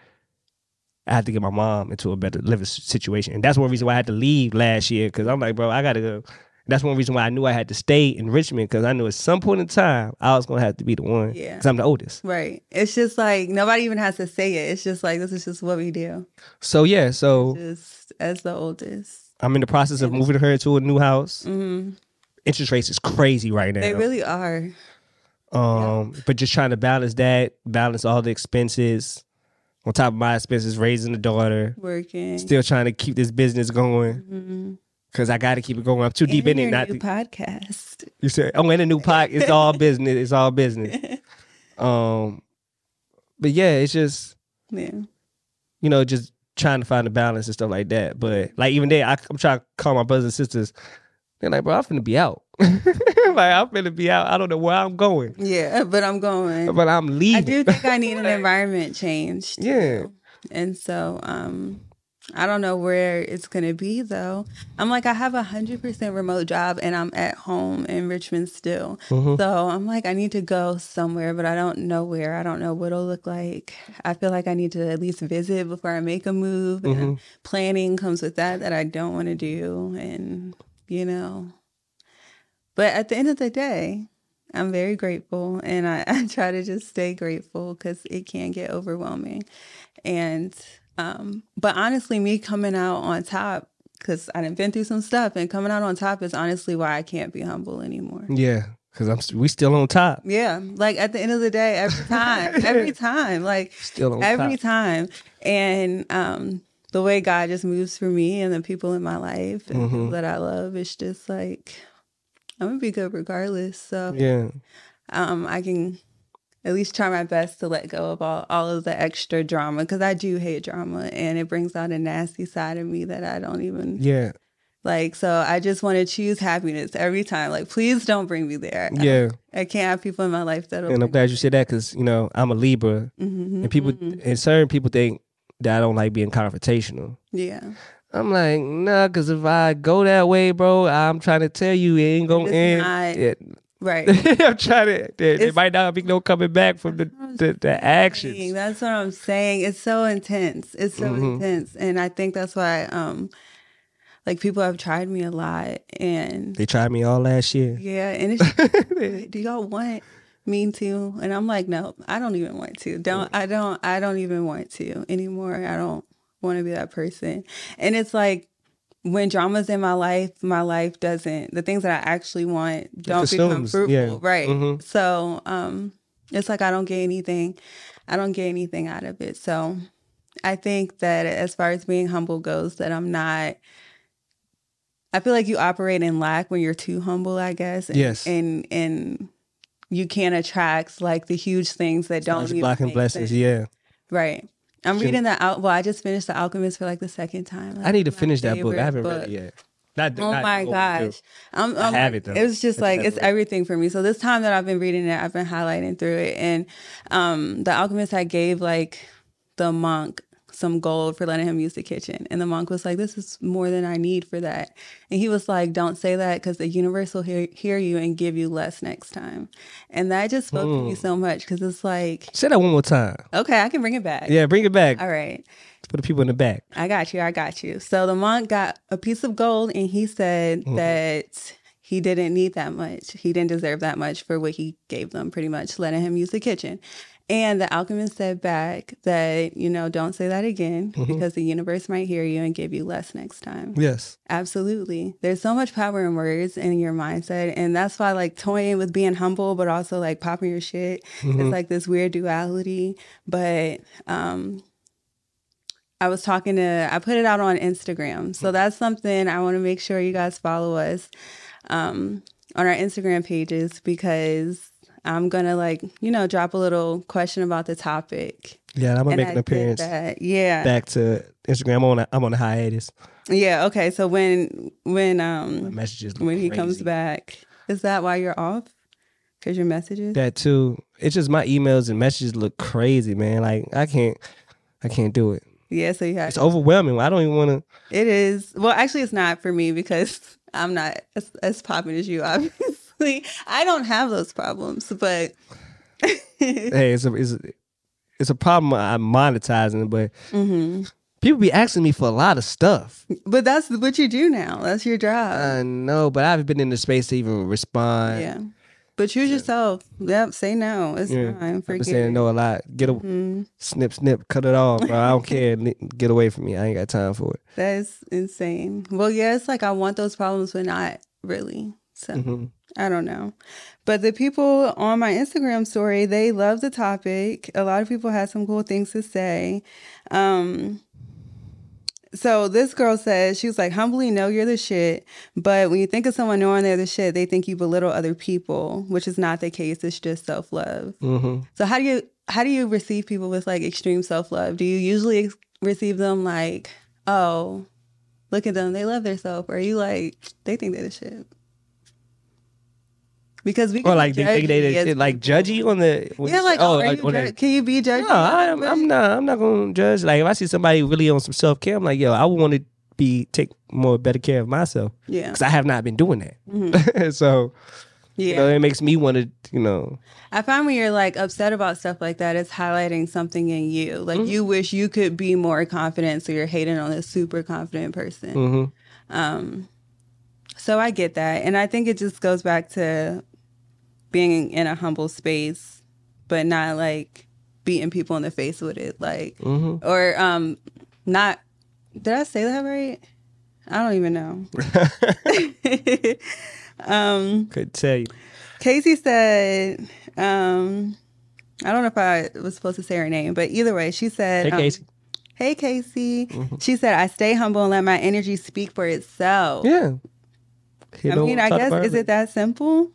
I had to get my mom into a better living situation, and that's one reason why I had to leave last year. Because I'm like, bro, I gotta go. That's one reason why I knew I had to stay in Richmond because I knew at some point in time I was gonna have to be the one. Yeah. Because I'm the oldest. Right. It's just like nobody even has to say it. It's just like this is just what we do. So yeah, so Just as the oldest. I'm in the process of moving her to a new house. hmm Interest rates is crazy right now. They really are. Um, but just trying to balance that, balance all the expenses on top of my expenses, raising the daughter, Working. still trying to keep this business going Mhm. Because I got to keep it going. I'm too deep in it. Not new to, podcast. you said, oh, in a new pot. It's all business. It's all business. Um, but yeah, it's just Yeah. you know just trying to find a balance and stuff like that. But like even there, I, I'm trying to call my brothers and sisters. They're like, bro, I'm finna be out. like I'm finna be out. I don't know where I'm going, Yeah, but I'm going. but I'm leaving. I do think I need an environment change. too. Yeah. And so um I don't know where it's gonna be though. I'm like I have a hundred percent remote job and I'm at home in Richmond still. Mhm. So I'm like I need to go somewhere, but I don't know where. I don't know what it'll look like. I feel like I need to at least visit before I make a move. And planning comes with that that I don't want to do. And you know. But at the end of the day, I'm very grateful and I, I try to just stay grateful because it can get overwhelming. And um, but honestly, me coming out on top, because I've been through some stuff and coming out on top is honestly why I can't be humble anymore. Yeah. Cause I'm we still on top. Yeah, like at the end of the day, every time, every time, like Still every top. time, and um, the way God just moves for me and the people in my life and Mm-hmm. people that I love, it's just like I'm gonna be good regardless. So Yeah. um, I can at least try my best to let go of all, all of the extra drama because I do hate drama and it brings out a nasty side of me that I don't even Yeah. like. So I just want to choose happiness every time. Like, please don't bring me there. Yeah. I, can't have people in my life that'll. And I'm glad you said that because you know I'm a Libra, Mhm, and people mhm. and certain people think that I don't like being confrontational. Yeah. I'm like, nah, because if I go that way, bro, I'm trying to tell you it ain't gonna It's end. not- It- Right. I'm trying to. There, there might not be no coming back from the the, the actions. That's what I'm saying. It's so intense. It's so Mhm. intense. And I think that's why um like people have tried me a lot and They tried me all last year. yeah, and it's do y'all want me to? And I'm like, no, I don't even want to. Don't I don't I don't even want to anymore. I don't want to be that person. And it's like when drama's in my life, my life doesn't the things that I actually want don't become fruitful. yeah. Right. Mhm. So um it's like I don't get anything I don't get anything out of it. So I think that as far as being humble goes, that I'm not I feel like you operate in lack when you're too humble, I guess. And, Yes. And and you can't attract like the huge things that don't even blocking make blessings. sense. Yeah, Right. I'm reading the out. Well, I just finished The Alchemist for like the second time. I need to finish that book. I haven't book. read it yet. Not, Oh not my gosh. I'm, I I'm have it, though. It was just I like it's it. everything for me. So this time that I've been reading it, I've been highlighting through it. And um the alchemist I gave like the monk some gold for letting him use the kitchen. And the monk was like, This is more than I need for that. And he was like, Don't say that because the universe will hear, hear you and give you less next time. And that just spoke to Hmm. me so much because it's like, Say that one more time. okay, I can bring it back. Yeah, bring it back All right. for the people in the back. I got you. I got you. So the monk got a piece of gold and he said Mm-hmm. that he didn't need that much. He didn't deserve that much for what he gave them, pretty much, letting him use the kitchen. And the alchemist said back that, you know, don't say that again Mm-hmm. because the universe might hear you and give you less next time. Yes. Absolutely. There's so much power in words and in your mindset. And that's why, like, toying with being humble, but also like popping your shit Mm-hmm. is like this weird duality. But, um, I was talking to, I put it out on Instagram. So that's something I want to make sure you guys follow us um, on our Instagram pages because I'm to, like, you know, drop a little question about the topic. Yeah, I'm gonna And make I an appearance. Yeah. back to Instagram. I'm on a, I'm on a hiatus. Yeah. Okay. So when, when, My um, messages when he comes back, is that why you're off? Because your messages? That too. It's just my emails and messages look crazy, man. Like I can't, I can't do it. yeah. So you have It's overwhelming. I don't even want to. It is. Well, actually, it's not for me because I'm not as, as popping as you, obviously. I don't have those problems, but Hey, it's a, it's a, it's a problem. I'm monetizing, but Mhm. people be asking me for a lot of stuff. but that's what you do now. That's your job. I know, but I haven't been in the space to even respond. yeah. But choose yourself. Yep. Say no. It's Yeah. I've been Forget saying no a lot. Get a Mhm. snip, snip, cut it off, bro. I don't care. Get away from me. I ain't got time for it. That's insane. Well, yeah, it's like I want those problems, but not really. So hmm I don't know. But the people on my Instagram story, they love the topic. A lot of people had some cool things to say. Um so this girl says she was like humbly know you're the shit, but when you think of someone knowing they're the shit, they think you belittle other people, which is not the case. It's just self-love. hmm So how do you how do you receive people with like extreme self-love? Do you usually ex- receive them like, "Oh, look at them, they love themselves," or are you like, "They think they're the shit"? Because we Or like they think they as they, like judgy on the when Yeah, like oh, are like you on ju- the- can you be judgy? No, I'm, I'm not. I'm not gonna judge. Like if I see somebody really on some self care, I'm like, yo, I want to be take more better care of myself Yeah, because I have not been doing that. so yeah. you know, it makes me want to, you know, I find when you're like upset about stuff like that, it's highlighting something in you. Like Mm-hmm. you wish you could be more confident, so you're hating on this super confident person. hmm Um, so I get that, and I think it just goes back to being in a humble space, but not like beating people in the face with it, like hmm or um, not. Did I say that right? I don't even know. um, could tell you. Casey said, um, I don't know if I was supposed to say her name, but either way, she said, Hey, um, Casey. Hey, Casey. Mm-hmm. She said, I stay humble and let my energy speak for itself. Yeah. You I mean, I guess, is it that simple?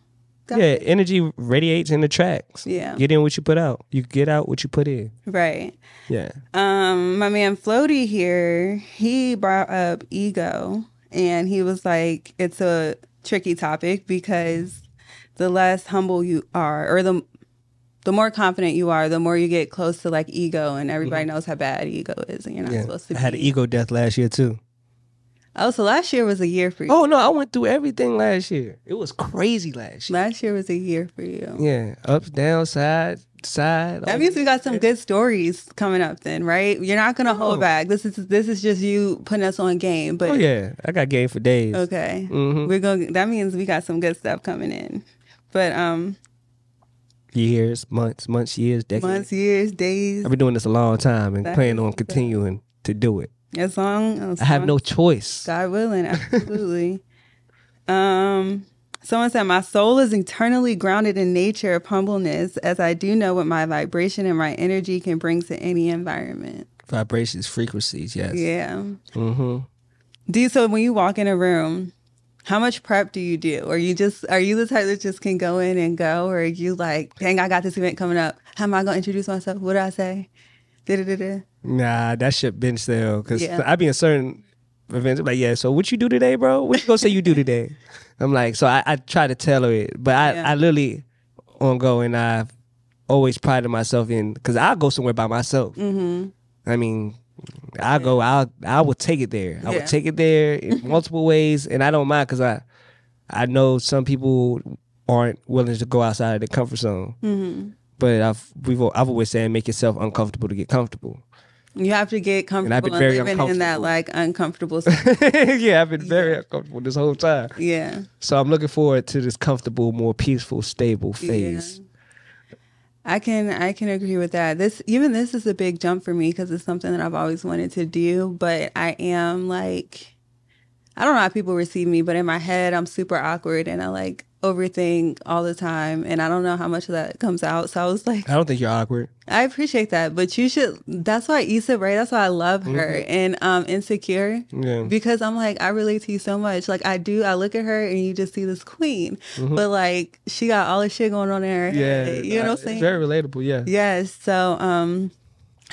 Yeah, energy radiates and attracts. Yeah. Get in what you put out. You get out what you put in. Right. Yeah. Um, my man Floaty here, he brought up ego and he was like, it's a tricky topic because the less humble you are, or the the more confident you are, the more you get close to like ego, and everybody knows how bad ego is, and you're not Mm-hmm. Yeah. supposed to. Be. I had be. an ego death last year too. Oh, so last year was a year for you. Oh no, I went through everything last year. It was crazy last year. Last year was a year for you. Yeah. Ups, down, side, side. That means we got some good stories coming up then, right? You're not gonna hold Oh. back. This is this is just you putting us on game. But Oh yeah. I got game for days. okay. hmm We're going that means we got some good stuff coming in. But um Years, months, months, years, decades. months, years, days, I've been doing this a long time and That plan is on continuing to do it. As long as I have long- no choice. God willing, absolutely. um someone said my soul is eternally grounded in nature of humbleness as I do know what my vibration and my energy can bring to any environment. Vibrations, frequencies, yes. Yeah. Mm-hmm. Do you so when you walk in a room, how much prep do you do? Or you just are you the type that just can go in and go? Or are you like, dang, I got this event coming up. How am I gonna introduce myself? What do I say? Da-da-da-da. Nah, that shit been still. Cause Yeah. I be in certain events like, yeah. So what you do today, bro? What you gonna say you do today? I'm like, so I, I try to tell her it, but I, Yeah. I literally on go and I've always prided myself in because I'll go somewhere by myself. Mm-hmm. I mean, I go, I'll, I will take it there. I Yeah. will take it there in multiple ways, and I don't mind because I, I know some people aren't willing to go outside of their comfort zone. Mm-hmm. But I've, we've, I've always said, make yourself uncomfortable to get comfortable. You have to get And I've comfortable been and, very living in that like uncomfortable space. yeah, I've been very uncomfortable this whole time. yeah. So I'm looking forward to this comfortable, more peaceful, stable phase. I can I can agree with that. This even this is a big jump for me because it's something that I've always wanted to do, but I am like I don't know how people receive me, but in my head I'm super awkward and I like overthink all the time and I don't know how much of that comes out. So I was like I don't think you're awkward. I appreciate that, but you should that's why Issa, right? That's why I love her and um insecure Yeah. because I'm like, I relate to you so much. Like I do, I look at her and you just see this queen, but like she got all this shit going on in her Yeah. head. You know what I'm saying? Very relatable, yeah. Yes. So um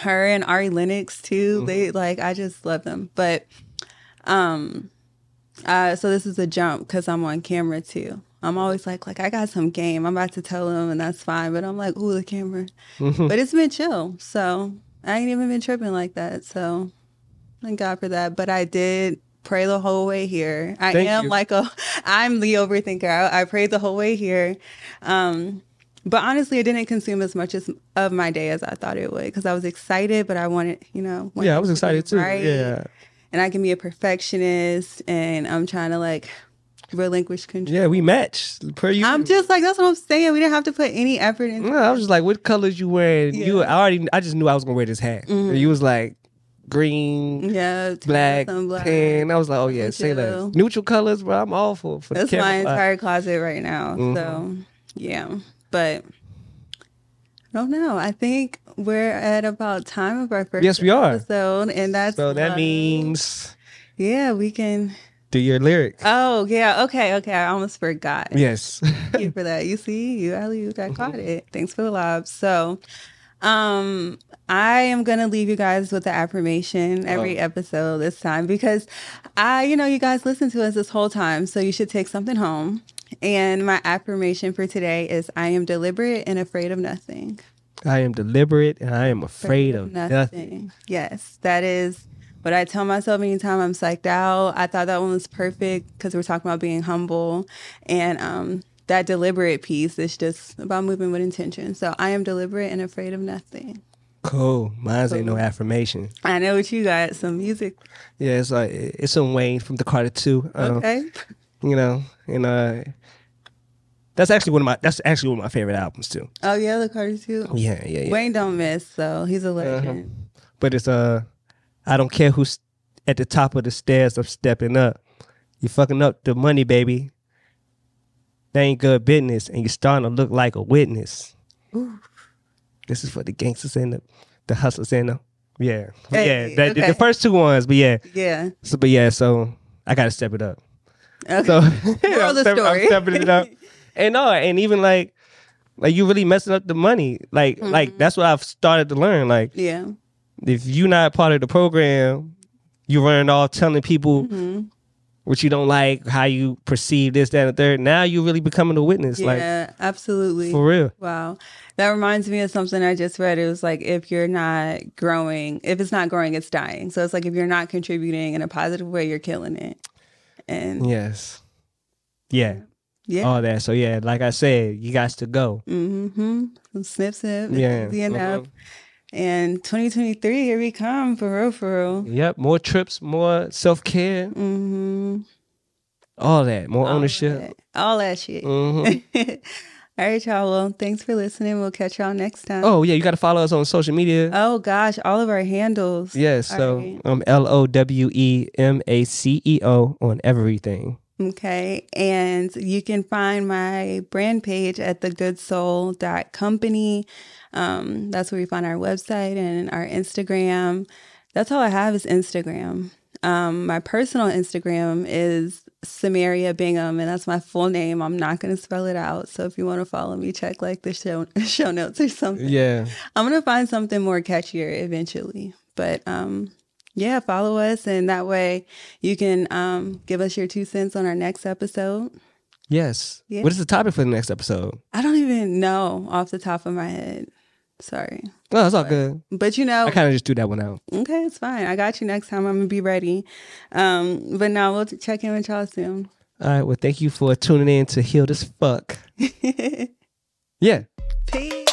her and Ari Lennox too, they like I just love them. But um uh so this is a jump because I'm on camera too. I'm always like, like I got some game. I'm about to tell them, and that's fine. But I'm like, ooh, the camera. But it's been chill, so I ain't even been tripping like that. So thank God for that. But I did pray the whole way here. I Thank am you. like a, I'm the overthinker. I, I prayed the whole way here. Um, but honestly, I didn't consume as much as of my day as I thought it would because I was excited, but I wanted, you know, wanted Yeah, I was excited too. right. Yeah. And I can be a perfectionist, and I'm trying to like relinquish control. Yeah, we match. Per you. I'm just like that's what I'm saying. We didn't have to put any effort into. No, I was just like, what colors you wearing? You, I already, I just knew I was gonna wear this hat. And you was like, green, Yeah, black, black. tan. I was like, oh yeah, say that. Neutral colors, bro. I'm all for for That's my entire closet right now. Mm-hmm. So yeah, but I don't know. I think we're at about time of our first. Yes, we are. episode, and that's So that love. means yeah, we can. Do your lyric. Oh yeah, okay, okay. I almost forgot. yes. Thank you for that. You see, you alley got caught it. Thanks for the lob. So, um, I am gonna leave you guys with the affirmation every Oh. episode this time because I, you know, you guys listen to us this whole time, so you should take something home. And my affirmation for today is I am deliberate and afraid of nothing. I am deliberate and I am afraid of nothing. Yes, that is what I tell myself anytime I'm psyched out. I thought that one was perfect because we're talking about being humble. And um, that deliberate piece is just about moving with intention. So I am deliberate and afraid of nothing. Cool. Mine's ain't no affirmation. I know what you got. Some music. Yeah, it's like it's some Wayne from the Carter Two. Um, Okay. You know, and uh, that's actually one of my that's actually one of my favorite albums too. Oh, yeah, the Carter Two. Yeah, yeah, yeah. Wayne don't miss, so he's a legend. But it's uh, I don't care who's at the top of the stairs. I'm stepping up. You fucking up the money, baby. that ain't good business, and you're starting to look like a witness. Ooh. This is for the gangsters and the, the hustlers and the yeah, Hey, yeah. That, the- okay. The first two ones, but yeah, Yeah. so but yeah, so I gotta step it up. Okay. So Moral the step- I'm stepping it up. And no, and even like like you really messing up the money. Like Mm-hmm. like that's what I've started to learn. Like yeah. If you're not part of the program, you're running off telling people Mm-hmm. what you don't like, how you perceive this, that, and the third. Now you're really becoming a witness. Like Yeah, absolutely. for real. Wow. That reminds me of something I just read. It was like if you're not growing, if it's not growing, it's dying. So it's like if you're not contributing in a positive way, you're killing it. And Yes. Yeah. yeah. All that. So yeah, like I said, you got to go. Mm-hmm. Snip snip. Yeah. Easy enough. Mhm. And 2023, here we come for real, for real. Yep. More trips, more self care, Mm-hmm. all that. More All ownership. that, all that shit. hmm all right, y'all. Well, thanks for listening. We'll catch y'all next time. Oh yeah, you got to follow us on social media. Oh, gosh, all of our handles. yes. all So right. um, L O W E M A C E O on everything. Okay. And you can find my brand page at thegoodsoul.company. Um, that's where we find our website and our Instagram. That's all I have is Instagram. Um, my personal Instagram is Samaria Bingham, and that's my full name. I'm not going to spell it out. So if you want to follow me, check like the show, show notes or something. Yeah. I'm gonna find something more catchier eventually. But um yeah, follow us and that way you can um give us your two cents on our next episode. Yes. Yeah. What is the topic for the next episode? I don't even know off the top of my head. Sorry. Oh, it's all good. But you know, I kind of just threw that one out. okay, it's fine. I got you next time. I'm gonna be ready. Um, but now we'll check in with y'all soon. All right. Well, thank you for tuning in to Healed As Fuck. Yeah. Peace.